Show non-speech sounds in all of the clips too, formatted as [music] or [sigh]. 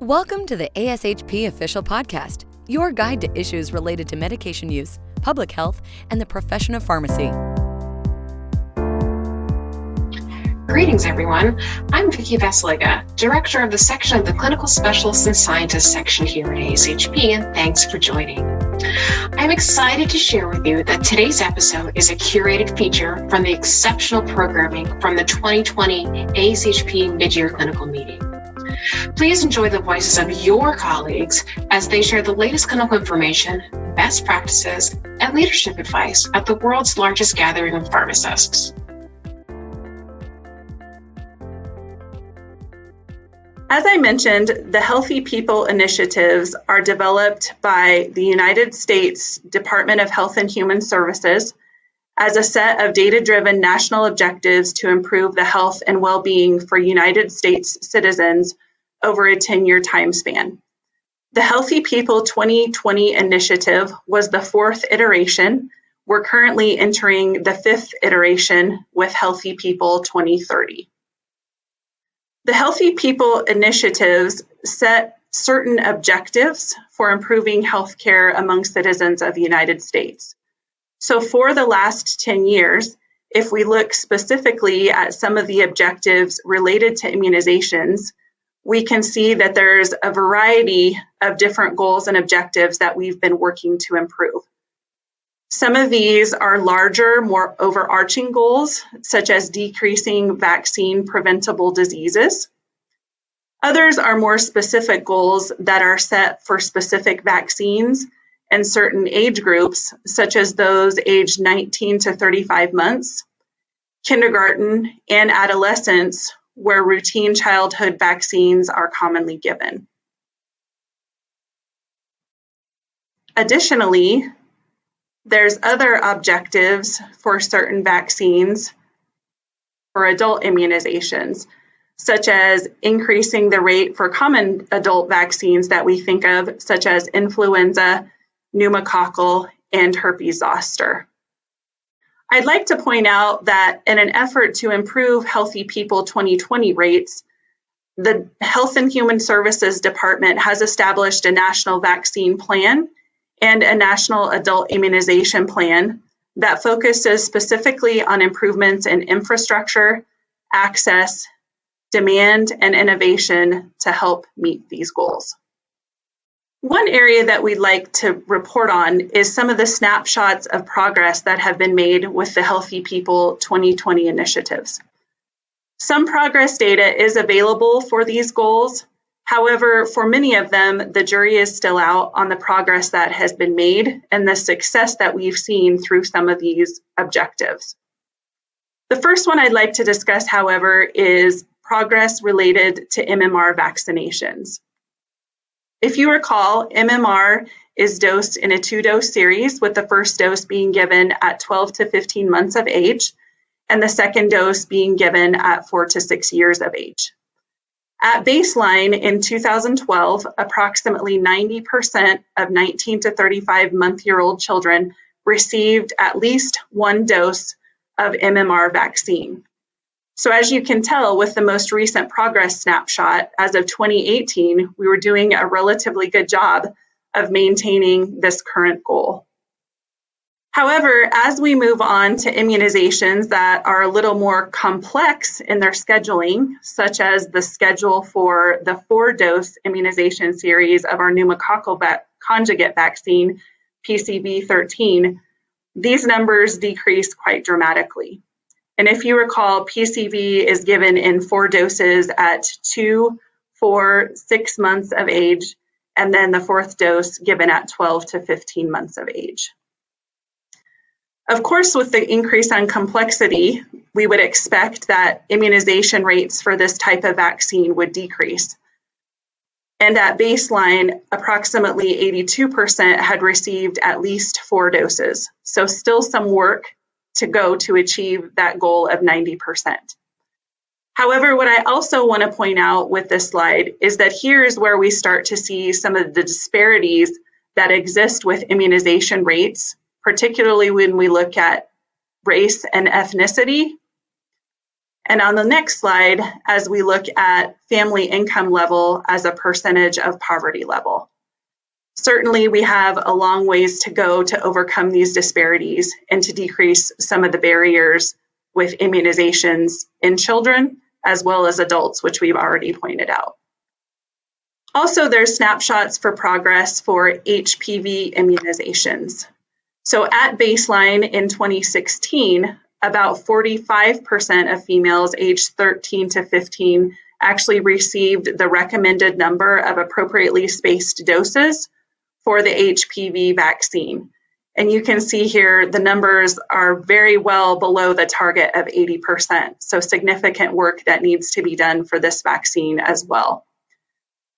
Welcome to the ASHP Official Podcast, your guide to issues related to medication use, public health, and the profession of pharmacy. Greetings, everyone. I'm Vicki Basalyga, Director of the section of the Clinical Specialists and Scientists section here at ASHP, and thanks for joining. I'm excited to share with you that today's episode is a curated feature from the exceptional programming from the 2020 ASHP Midyear Clinical Meeting. Please enjoy the voices of your colleagues as they share the latest clinical information, best practices, and leadership advice at the world's largest gathering of pharmacists. As I mentioned, the Healthy People initiatives are developed by the United States Department of Health and Human Services as a set of data driven national objectives to improve the health and well being for United States citizens over a 10 year time span. The Healthy People 2020 initiative was the fourth iteration. We're currently entering the fifth iteration with Healthy People 2030. The Healthy People initiatives set certain objectives for improving healthcare among citizens of the United States. So, for the last 10 years, if we look specifically at some of the objectives related to immunizations, we can see that there's a variety of different goals and objectives that we've been working to improve. Some of these are larger, more overarching goals, such as decreasing vaccine preventable diseases. Others are more specific goals that are set for specific vaccines and certain age groups, such as those aged 19 to 35 months, kindergarten, and adolescents, where routine childhood vaccines are commonly given. Additionally, there's other objectives for certain vaccines for adult immunizations, such as increasing the rate for common adult vaccines that we think of, such as influenza, pneumococcal, and herpes zoster. I'd like to point out that in an effort to improve Healthy People 2020 rates, the Health and Human Services Department has established a national vaccine plan and a national adult immunization plan that focuses specifically on improvements in infrastructure, access, demand, and innovation to help meet these goals. One area that we'd like to report on is some of the snapshots of progress that have been made with the Healthy People 2020 initiatives. Some progress data is available for these goals. However, for many of them, the jury is still out on the progress that has been made and the success that we've seen through some of these objectives. The first one I'd like to discuss, however, is progress related to MMR vaccinations. If you recall, MMR is dosed in a two dose series, with the first dose being given at 12 to 15 months of age, and the second dose being given at four to six years of age. At baseline in 2012, approximately 90% of 19 to 35 month year old children received at least one dose of MMR vaccine. So, as you can tell with the most recent progress snapshot, as of 2018, we were doing a relatively good job of maintaining this current goal. However, as we move on to immunizations that are a little more complex in their scheduling, such as the schedule for the four dose immunization series of our pneumococcal va- conjugate vaccine, PCV 13, these numbers decrease quite dramatically. And if you recall, PCV is given in four doses at two, four, six months of age, and then the fourth dose given at 12 to 15 months of age. Of course, with the increase on complexity, we would expect that immunization rates for this type of vaccine would decrease. And at baseline, approximately 82% had received at least four doses. So, still some work to go to achieve that goal of 90%. However, what I also want to point out with this slide is that here is where we start to see some of the disparities that exist with immunization rates, particularly when we look at race and ethnicity. And on the next slide, as we look at family income level as a percentage of poverty level. Certainly, we have a long ways to go to overcome these disparities and to decrease some of the barriers with immunizations in children as well as adults, which we've already pointed out. Also, there's snapshots for progress for HPV immunizations. So at baseline in 2016, about 45% of females aged 13 to 15 actually received the recommended number of appropriately spaced doses for the HPV vaccine. And you can see here the numbers are very well below the target of 80%. So, significant work that needs to be done for this vaccine as well.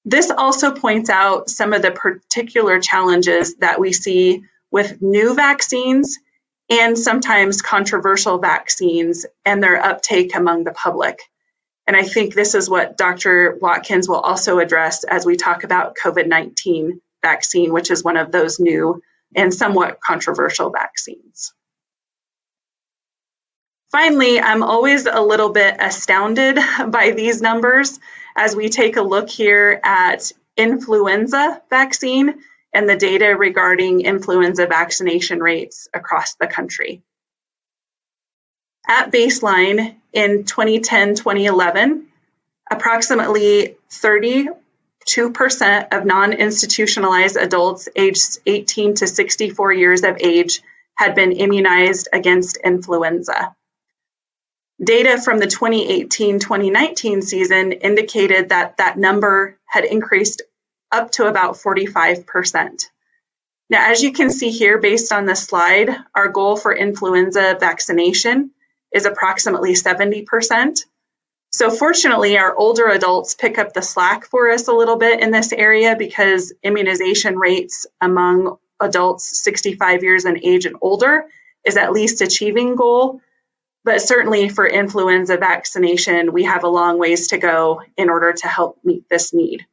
This also points out some of the particular challenges that we see with new vaccines and sometimes controversial vaccines and their uptake among the public. And I think this is what Dr. Watkins will also address as we talk about COVID 19 vaccine, which is one of those new and somewhat controversial vaccines. Finally, I'm always a little bit astounded [laughs] by these numbers as we take a look here at influenza vaccine and the data regarding influenza vaccination rates across the country. At baseline in 2010 2011, approximately 32% of non institutionalized adults aged 18 to 64 years of age had been immunized against influenza. Data from the 2018 2019 season indicated that that number had increased up to about 45%. Now, as you can see here, based on this slide, our goal for influenza vaccination is approximately 70%. So, fortunately, our older adults pick up the slack for us a little bit in this area because immunization rates among adults 65 years in age and older is at least achieving goal. But certainly for influenza vaccination, we have a long ways to go in order to help meet this need.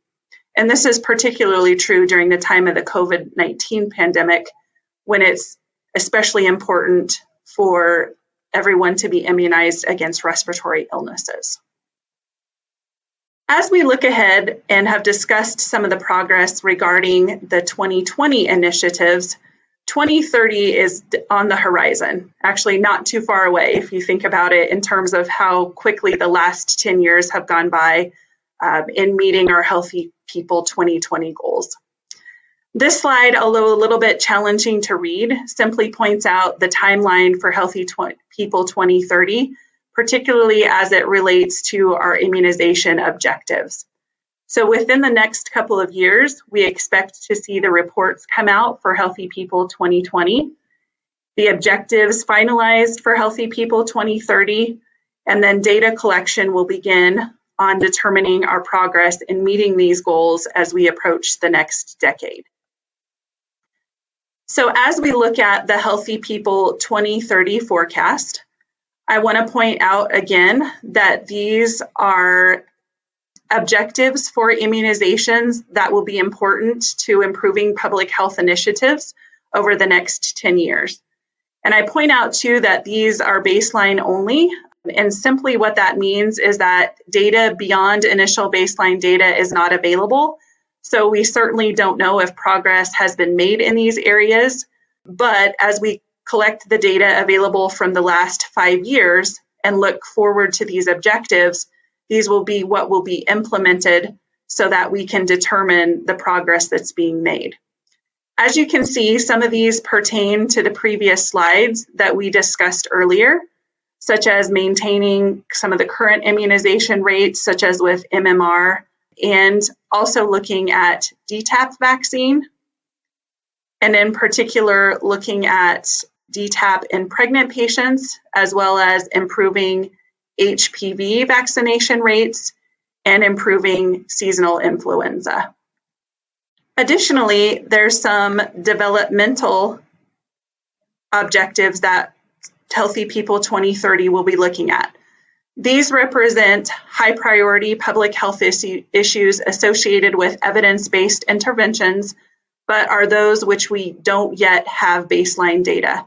And this is particularly true during the time of the COVID 19 pandemic when it's especially important for everyone to be immunized against respiratory illnesses. As we look ahead and have discussed some of the progress regarding the 2020 initiatives, 2030 is on the horizon, actually, not too far away if you think about it in terms of how quickly the last 10 years have gone by um, in meeting our Healthy People 2020 goals. This slide, although a little bit challenging to read, simply points out the timeline for Healthy Tw- People 2030, particularly as it relates to our immunization objectives. So within the next couple of years, we expect to see the reports come out for Healthy People 2020, the objectives finalized for Healthy People 2030, and then data collection will begin on determining our progress in meeting these goals as we approach the next decade. So as we look at the Healthy People 2030 forecast, I want to point out again that these are objectives for immunizations that will be important to improving public health initiatives over the next 10 years. And I point out too that these are baseline only. And simply what that means is that data beyond initial baseline data is not available. So we certainly don't know if progress has been made in these areas. But as we collect the data available from the last five years and look forward to these objectives, these will be what will be implemented so that we can determine the progress that's being made. As you can see, some of these pertain to the previous slides that we discussed earlier, such as maintaining some of the current immunization rates, such as with MMR, and also looking at DTaP vaccine, and in particular, looking at DTaP in pregnant patients, as well as improving HPV vaccination rates, and improving seasonal influenza. Additionally, there's some developmental objectives that Healthy People 2030 will be looking at. These represent high priority public health issue, issues associated with evidence based interventions, but are those which we don't yet have baseline data.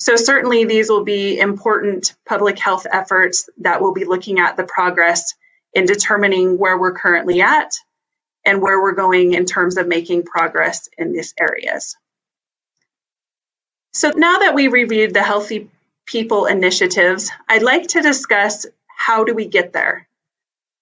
So, certainly, these will be important public health efforts that will be looking at the progress in determining where we're currently at and where we're going in terms of making progress in these areas. So, now that we reviewed the Healthy People initiatives, I'd like to discuss how do we get there.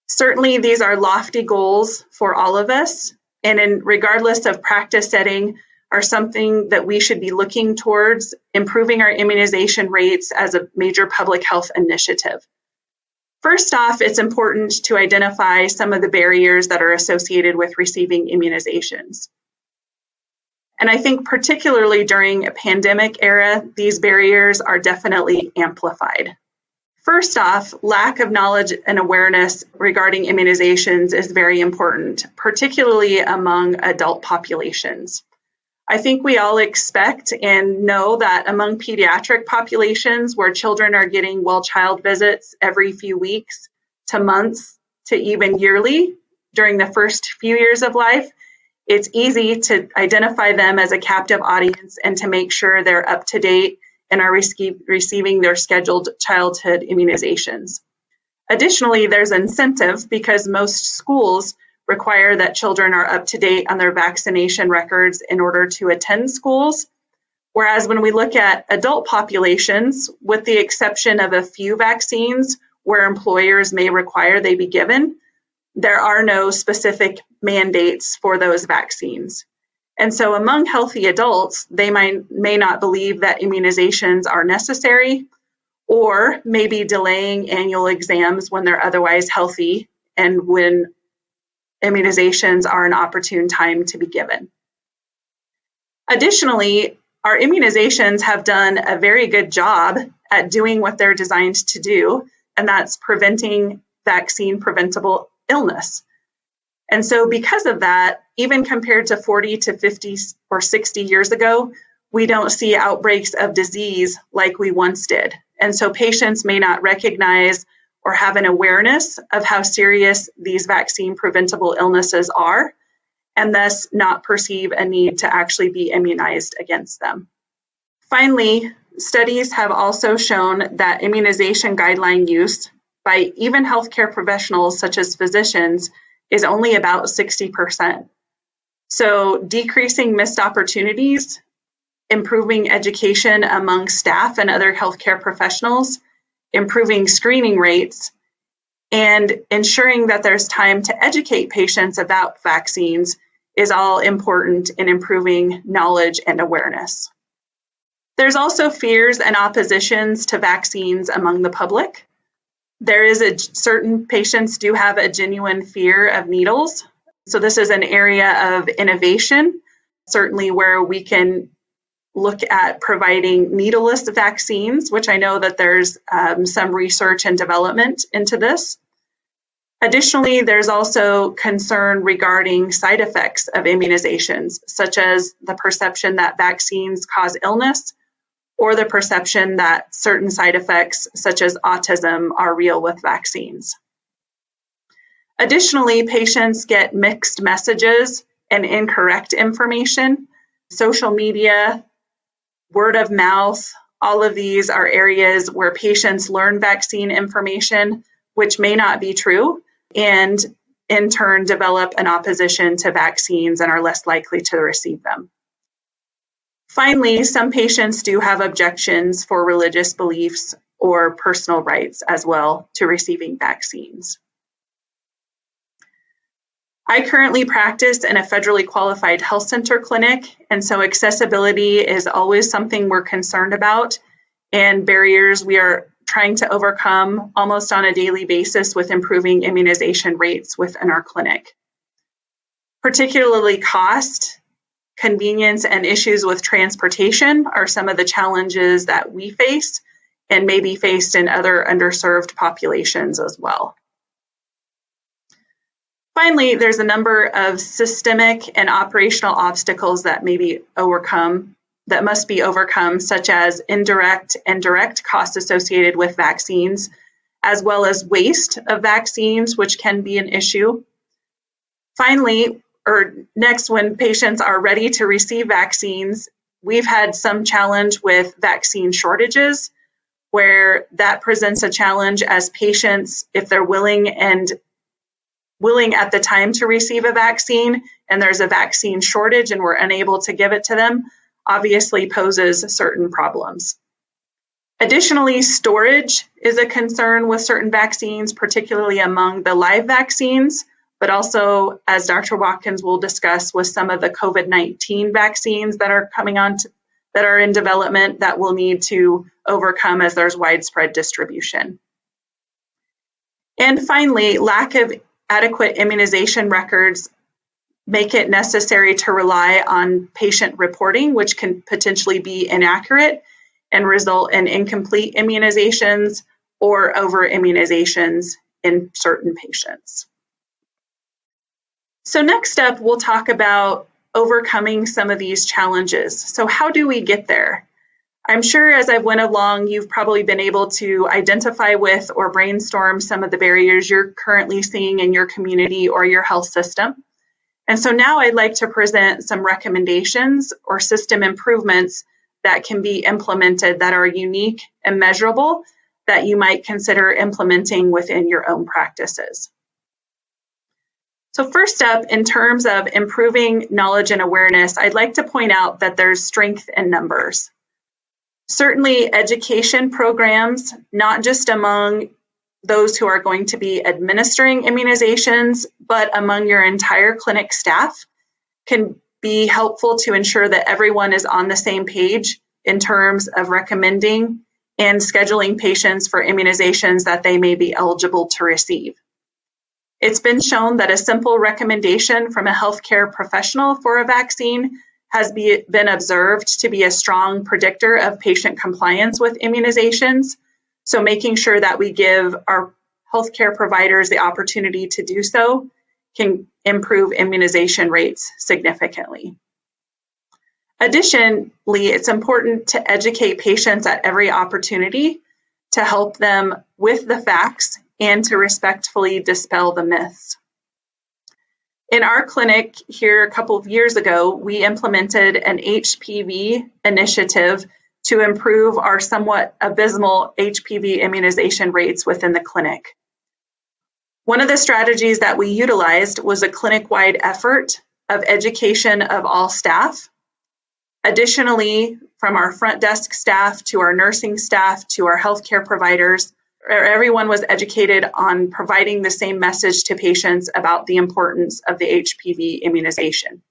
Certainly, these are lofty goals for all of us, and in, regardless of practice setting, are something that we should be looking towards improving our immunization rates as a major public health initiative. First off, it's important to identify some of the barriers that are associated with receiving immunizations. And I think, particularly during a pandemic era, these barriers are definitely amplified. First off, lack of knowledge and awareness regarding immunizations is very important, particularly among adult populations. I think we all expect and know that among pediatric populations where children are getting well child visits every few weeks to months to even yearly during the first few years of life, it's easy to identify them as a captive audience and to make sure they're up to date and are rece- receiving their scheduled childhood immunizations. Additionally, there's incentive because most schools require that children are up to date on their vaccination records in order to attend schools. Whereas when we look at adult populations, with the exception of a few vaccines where employers may require they be given, there are no specific mandates for those vaccines. And so among healthy adults, they might, may not believe that immunizations are necessary or maybe delaying annual exams when they're otherwise healthy and when immunizations are an opportune time to be given. Additionally, our immunizations have done a very good job at doing what they're designed to do, and that's preventing vaccine preventable illness. And so, because of that, even compared to 40 to 50 or 60 years ago, we don't see outbreaks of disease like we once did. And so, patients may not recognize or have an awareness of how serious these vaccine preventable illnesses are, and thus not perceive a need to actually be immunized against them. Finally, studies have also shown that immunization guideline use by even healthcare professionals such as physicians is only about 60%. So, decreasing missed opportunities, improving education among staff and other healthcare professionals, improving screening rates, and ensuring that there's time to educate patients about vaccines is all important in improving knowledge and awareness. There's also fears and oppositions to vaccines among the public. There is a certain patients do have a genuine fear of needles. So this is an area of innovation, certainly where we can look at providing needleless vaccines, which I know that there's um, some research and development into this. Additionally, there's also concern regarding side effects of immunizations, such as the perception that vaccines cause illness or the perception that certain side effects, such as autism, are real with vaccines. Additionally, patients get mixed messages and incorrect information. Social media, word of mouth, all of these are areas where patients learn vaccine information, which may not be true, and in turn develop an opposition to vaccines and are less likely to receive them. Finally, some patients do have objections for religious beliefs or personal rights as well to receiving vaccines. I currently practice in a federally qualified health center clinic, and so accessibility is always something we're concerned about, and barriers we are trying to overcome almost on a daily basis with improving immunization rates within our clinic. Particularly cost, convenience, and issues with transportation are some of the challenges that we face and may be faced in other underserved populations as well. Finally, there's a number of systemic and operational obstacles that may be overcome that must be overcome, such as indirect and direct costs associated with vaccines, as well as waste of vaccines, which can be an issue. Finally, or next, when patients are ready to receive vaccines, we've had some challenge with vaccine shortages where that presents a challenge as patients if they're willing and willing at the time to receive a vaccine and there's a vaccine shortage and we're unable to give it to them obviously poses certain problems additionally storage is a concern with certain vaccines particularly among the live vaccines but also as dr watkins will discuss with some of the covid-19 vaccines that are coming on to, that are in development that we'll need to overcome as there's widespread distribution. And finally, lack of adequate immunization records make it necessary to rely on patient reporting, which can potentially be inaccurate and result in incomplete immunizations or over immunizations in certain patients. So, next up, we'll talk about overcoming some of these challenges. So, how do we get there? I'm sure as I've went along, you've probably been able to identify with or brainstorm some of the barriers you're currently seeing in your community or your health system. And so now I'd like to present some recommendations or system improvements that can be implemented that are unique and measurable that you might consider implementing within your own practices. So, first up, in terms of improving knowledge and awareness, I'd like to point out that there's strength in numbers. Certainly, education programs, not just among those who are going to be administering immunizations, but among your entire clinic staff, can be helpful to ensure that everyone is on the same page in terms of recommending and scheduling patients for immunizations that they may be eligible to receive. It's been shown that a simple recommendation from a healthcare professional for a vaccine has be, been observed to be a strong predictor of patient compliance with immunizations. So, making sure that we give our healthcare providers the opportunity to do so can improve immunization rates significantly. Additionally, it's important to educate patients at every opportunity to help them with the facts and to respectfully dispel the myths. In our clinic here a couple of years ago, we implemented an HPV initiative to improve our somewhat abysmal HPV immunization rates within the clinic. One of the strategies that we utilized was a clinic wide effort of education of all staff. Additionally, from our front desk staff to our nursing staff to our healthcare providers, everyone was educated on providing the same message to patients about the importance of the HPV immunization.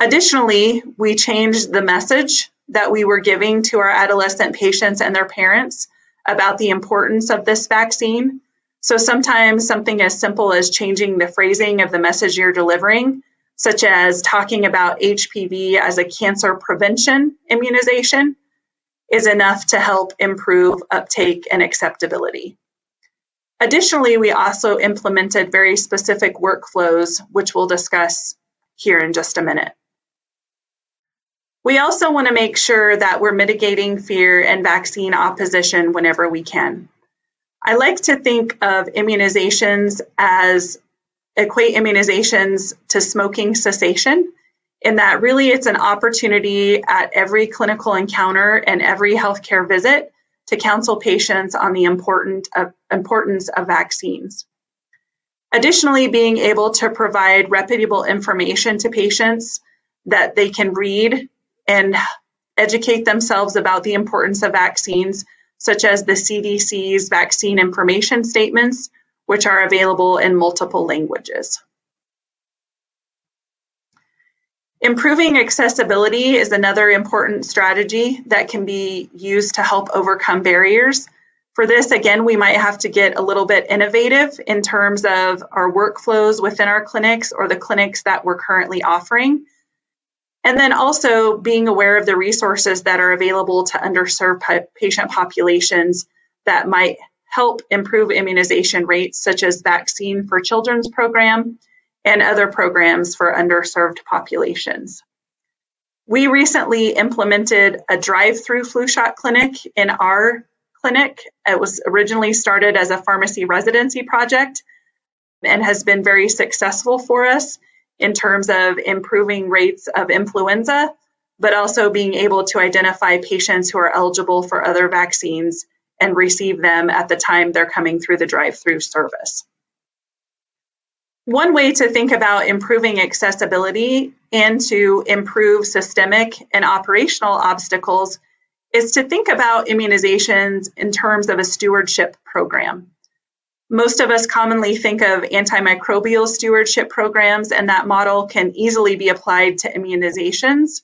Additionally, we changed the message that we were giving to our adolescent patients and their parents about the importance of this vaccine. So sometimes something as simple as changing the phrasing of the message you're delivering, such as talking about HPV as a cancer prevention immunization, is enough to help improve uptake and acceptability. Additionally, we also implemented very specific workflows, which we'll discuss here in just a minute. We also want to make sure that we're mitigating fear and vaccine opposition whenever we can. I like to think of immunizations as equate immunizations to smoking cessation in that really it's an opportunity at every clinical encounter and every healthcare visit to counsel patients on the important of, importance of vaccines. Additionally, being able to provide reputable information to patients that they can read and educate themselves about the importance of vaccines, such as the CDC's vaccine information statements, which are available in multiple languages. Improving accessibility is another important strategy that can be used to help overcome barriers. For this, again, we might have to get a little bit innovative in terms of our workflows within our clinics or the clinics that we're currently offering. And then also being aware of the resources that are available to underserved patient populations that might help improve immunization rates, such as Vaccine for Children's program and other programs for underserved populations. We recently implemented a drive through flu shot clinic in our clinic. It was originally started as a pharmacy residency project and has been very successful for us in terms of improving rates of influenza but also being able to identify patients who are eligible for other vaccines and receive them at the time they're coming through the drive through service. One way to think about improving accessibility and to improve systemic and operational obstacles is to think about immunizations in terms of a stewardship program. Most of us commonly think of antimicrobial stewardship programs, and that model can easily be applied to immunizations.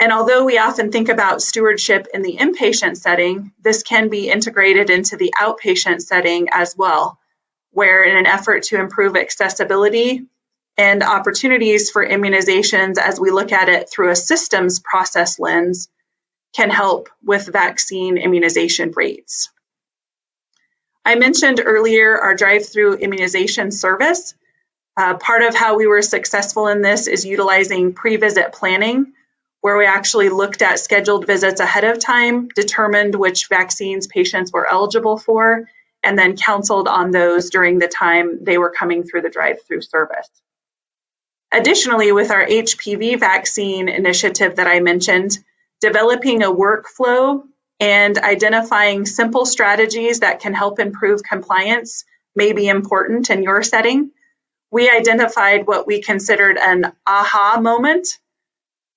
And although we often think about stewardship in the inpatient setting, this can be integrated into the outpatient setting as well, where in an effort to improve accessibility and opportunities for immunizations as we look at it through a systems process lens can help with vaccine immunization rates. I mentioned earlier our drive through immunization service. Uh, part of how we were successful in this is utilizing pre visit planning, where we actually looked at scheduled visits ahead of time, determined which vaccines patients were eligible for, and then counseled on those during the time they were coming through the drive through service. Additionally, with our HPV vaccine initiative that I mentioned, developing a workflow and identifying simple strategies that can help improve compliance may be important in your setting. We identified what we considered an aha moment,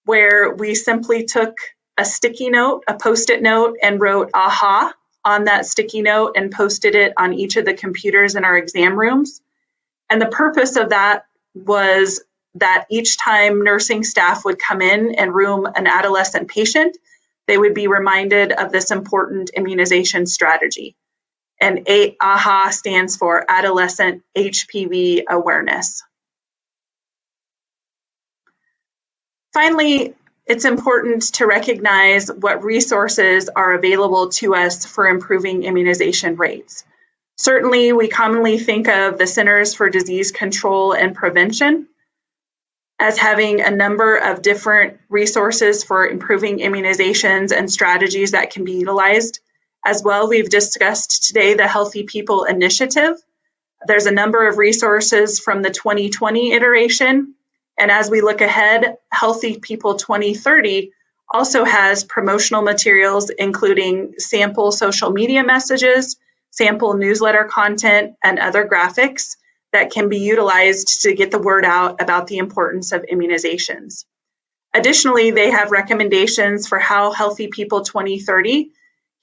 where we simply took a sticky note, a post it note, and wrote aha on that sticky note and posted it on each of the computers in our exam rooms. And the purpose of that was that each time nursing staff would come in and room an adolescent patient, they would be reminded of this important immunization strategy. And AHA stands for Adolescent HPV Awareness. Finally, it's important to recognize what resources are available to us for improving immunization rates. Certainly, we commonly think of the Centers for Disease Control and Prevention as having a number of different resources for improving immunizations and strategies that can be utilized. As well, we've discussed today the Healthy People Initiative. There's a number of resources from the 2020 iteration. And as we look ahead, Healthy People 2030 also has promotional materials, including sample social media messages, sample newsletter content, and other graphics that can be utilized to get the word out about the importance of immunizations. Additionally, they have recommendations for how Healthy People 2030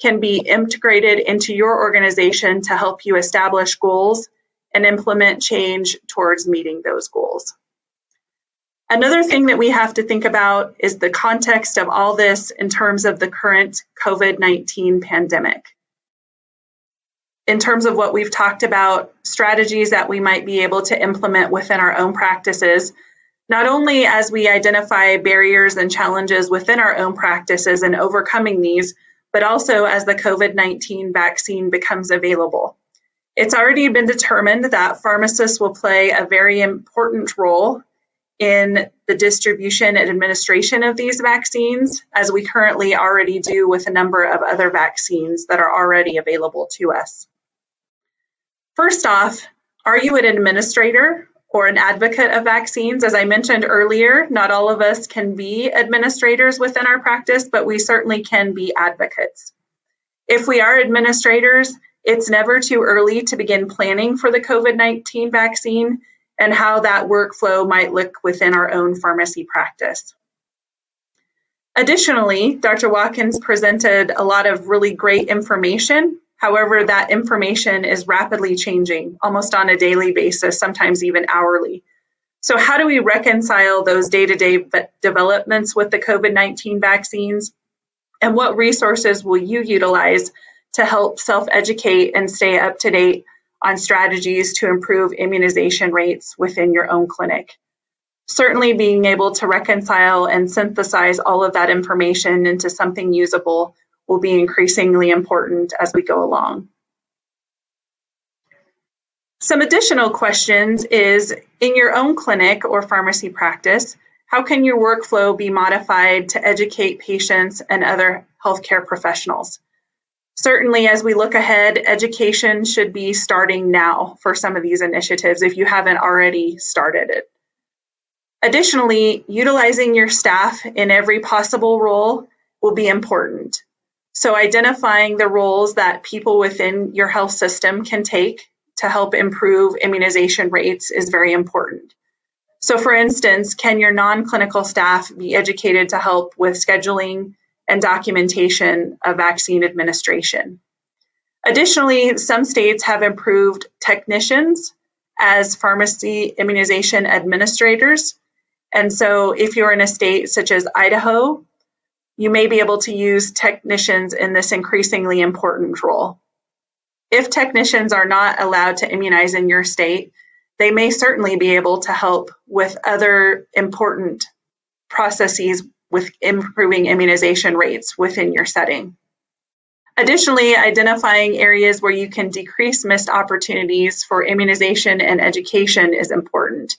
can be integrated into your organization to help you establish goals and implement change towards meeting those goals. Another thing that we have to think about is the context of all this in terms of the current COVID 19 pandemic in terms of what we've talked about, strategies that we might be able to implement within our own practices, not only as we identify barriers and challenges within our own practices and overcoming these, but also as the COVID 19 vaccine becomes available. It's already been determined that pharmacists will play a very important role in the distribution and administration of these vaccines, as we currently already do with a number of other vaccines that are already available to us. First off, are you an administrator or an advocate of vaccines? As I mentioned earlier, not all of us can be administrators within our practice, but we certainly can be advocates. If we are administrators, it's never too early to begin planning for the COVID 19 vaccine and how that workflow might look within our own pharmacy practice. Additionally, Dr. Watkins presented a lot of really great information However, that information is rapidly changing almost on a daily basis, sometimes even hourly. So, how do we reconcile those day to day developments with the COVID 19 vaccines? And what resources will you utilize to help self educate and stay up to date on strategies to improve immunization rates within your own clinic? Certainly, being able to reconcile and synthesize all of that information into something usable will be increasingly important as we go along. Some additional questions is in your own clinic or pharmacy practice, how can your workflow be modified to educate patients and other healthcare professionals? Certainly, as we look ahead, education should be starting now for some of these initiatives if you haven't already started it. Additionally, utilizing your staff in every possible role will be important. So, identifying the roles that people within your health system can take to help improve immunization rates is very important. So, for instance, can your non clinical staff be educated to help with scheduling and documentation of vaccine administration? Additionally, some states have improved technicians as pharmacy immunization administrators. And so, if you're in a state such as Idaho, you may be able to use technicians in this increasingly important role. If technicians are not allowed to immunize in your state, they may certainly be able to help with other important processes with improving immunization rates within your setting. Additionally, identifying areas where you can decrease missed opportunities for immunization and education is important.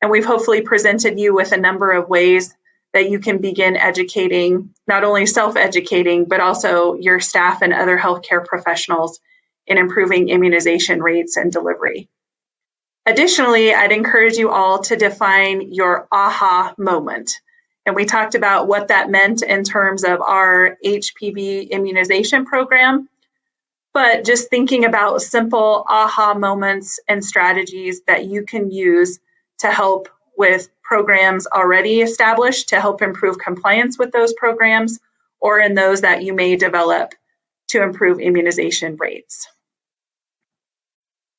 And we've hopefully presented you with a number of ways that you can begin educating, not only self educating, but also your staff and other healthcare professionals in improving immunization rates and delivery. Additionally, I'd encourage you all to define your aha moment. And we talked about what that meant in terms of our HPV immunization program. But just thinking about simple aha moments and strategies that you can use to help with programs already established to help improve compliance with those programs or in those that you may develop to improve immunization rates.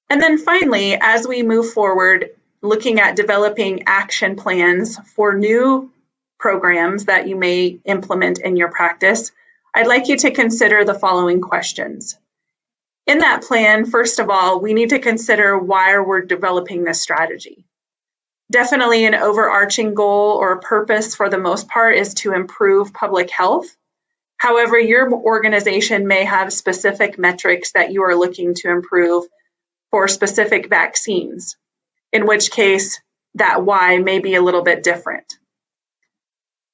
And then finally, as we move forward, looking at developing action plans for new programs that you may implement in your practice, I'd like you to consider the following questions. In that plan, first of all, we need to consider why we're developing this strategy. Definitely, an overarching goal or purpose for the most part is to improve public health. However, your organization may have specific metrics that you are looking to improve for specific vaccines, in which case that why may be a little bit different.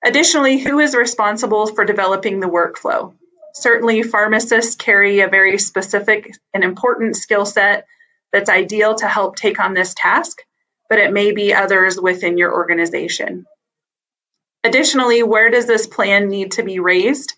Additionally, who is responsible for developing the workflow? Certainly, pharmacists carry a very specific and important skill set that's ideal to help take on this task, but it may be others within your organization. Additionally, where does this plan need to be raised?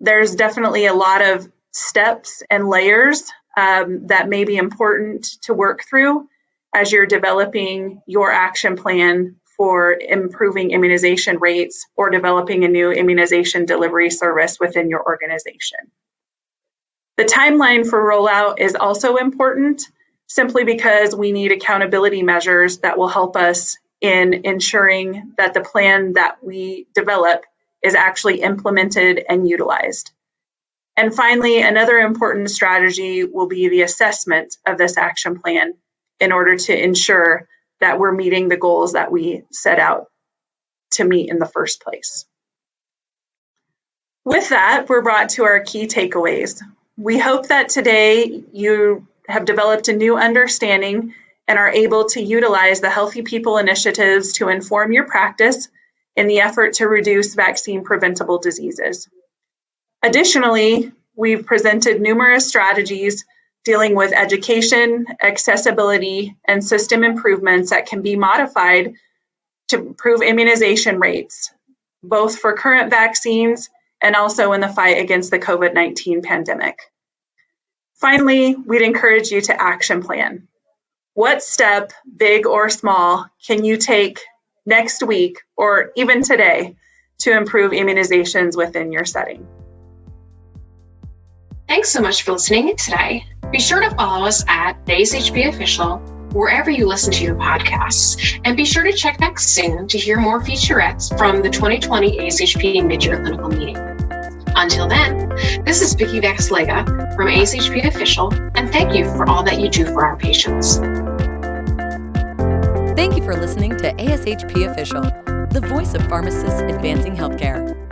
There's definitely a lot of steps and layers um, that may be important to work through as you're developing your action plan for improving immunization rates or developing a new immunization delivery service within your organization. The timeline for rollout is also important simply because we need accountability measures that will help us in ensuring that the plan that we develop is actually implemented and utilized. And finally, another important strategy will be the assessment of this action plan in order to ensure that we're meeting the goals that we set out to meet in the first place. With that, we're brought to our key takeaways. We hope that today you have developed a new understanding and are able to utilize the Healthy People initiatives to inform your practice in the effort to reduce vaccine preventable diseases. Additionally, we've presented numerous strategies dealing with education, accessibility, and system improvements that can be modified to improve immunization rates, both for current vaccines and also in the fight against the COVID 19 pandemic. Finally, we'd encourage you to action plan. What step, big or small, can you take next week or even today to improve immunizations within your setting? Thanks so much for listening today. Be sure to follow us at ASHP Official wherever you listen to your podcasts. And be sure to check back soon to hear more featurettes from the 2020 ASHP Midyear Clinical Meeting. Until then, this is Vicki Basalyga from ASHP Official, and thank you for all that you do for our patients. Thank you for listening to ASHP Official, the voice of pharmacists advancing healthcare.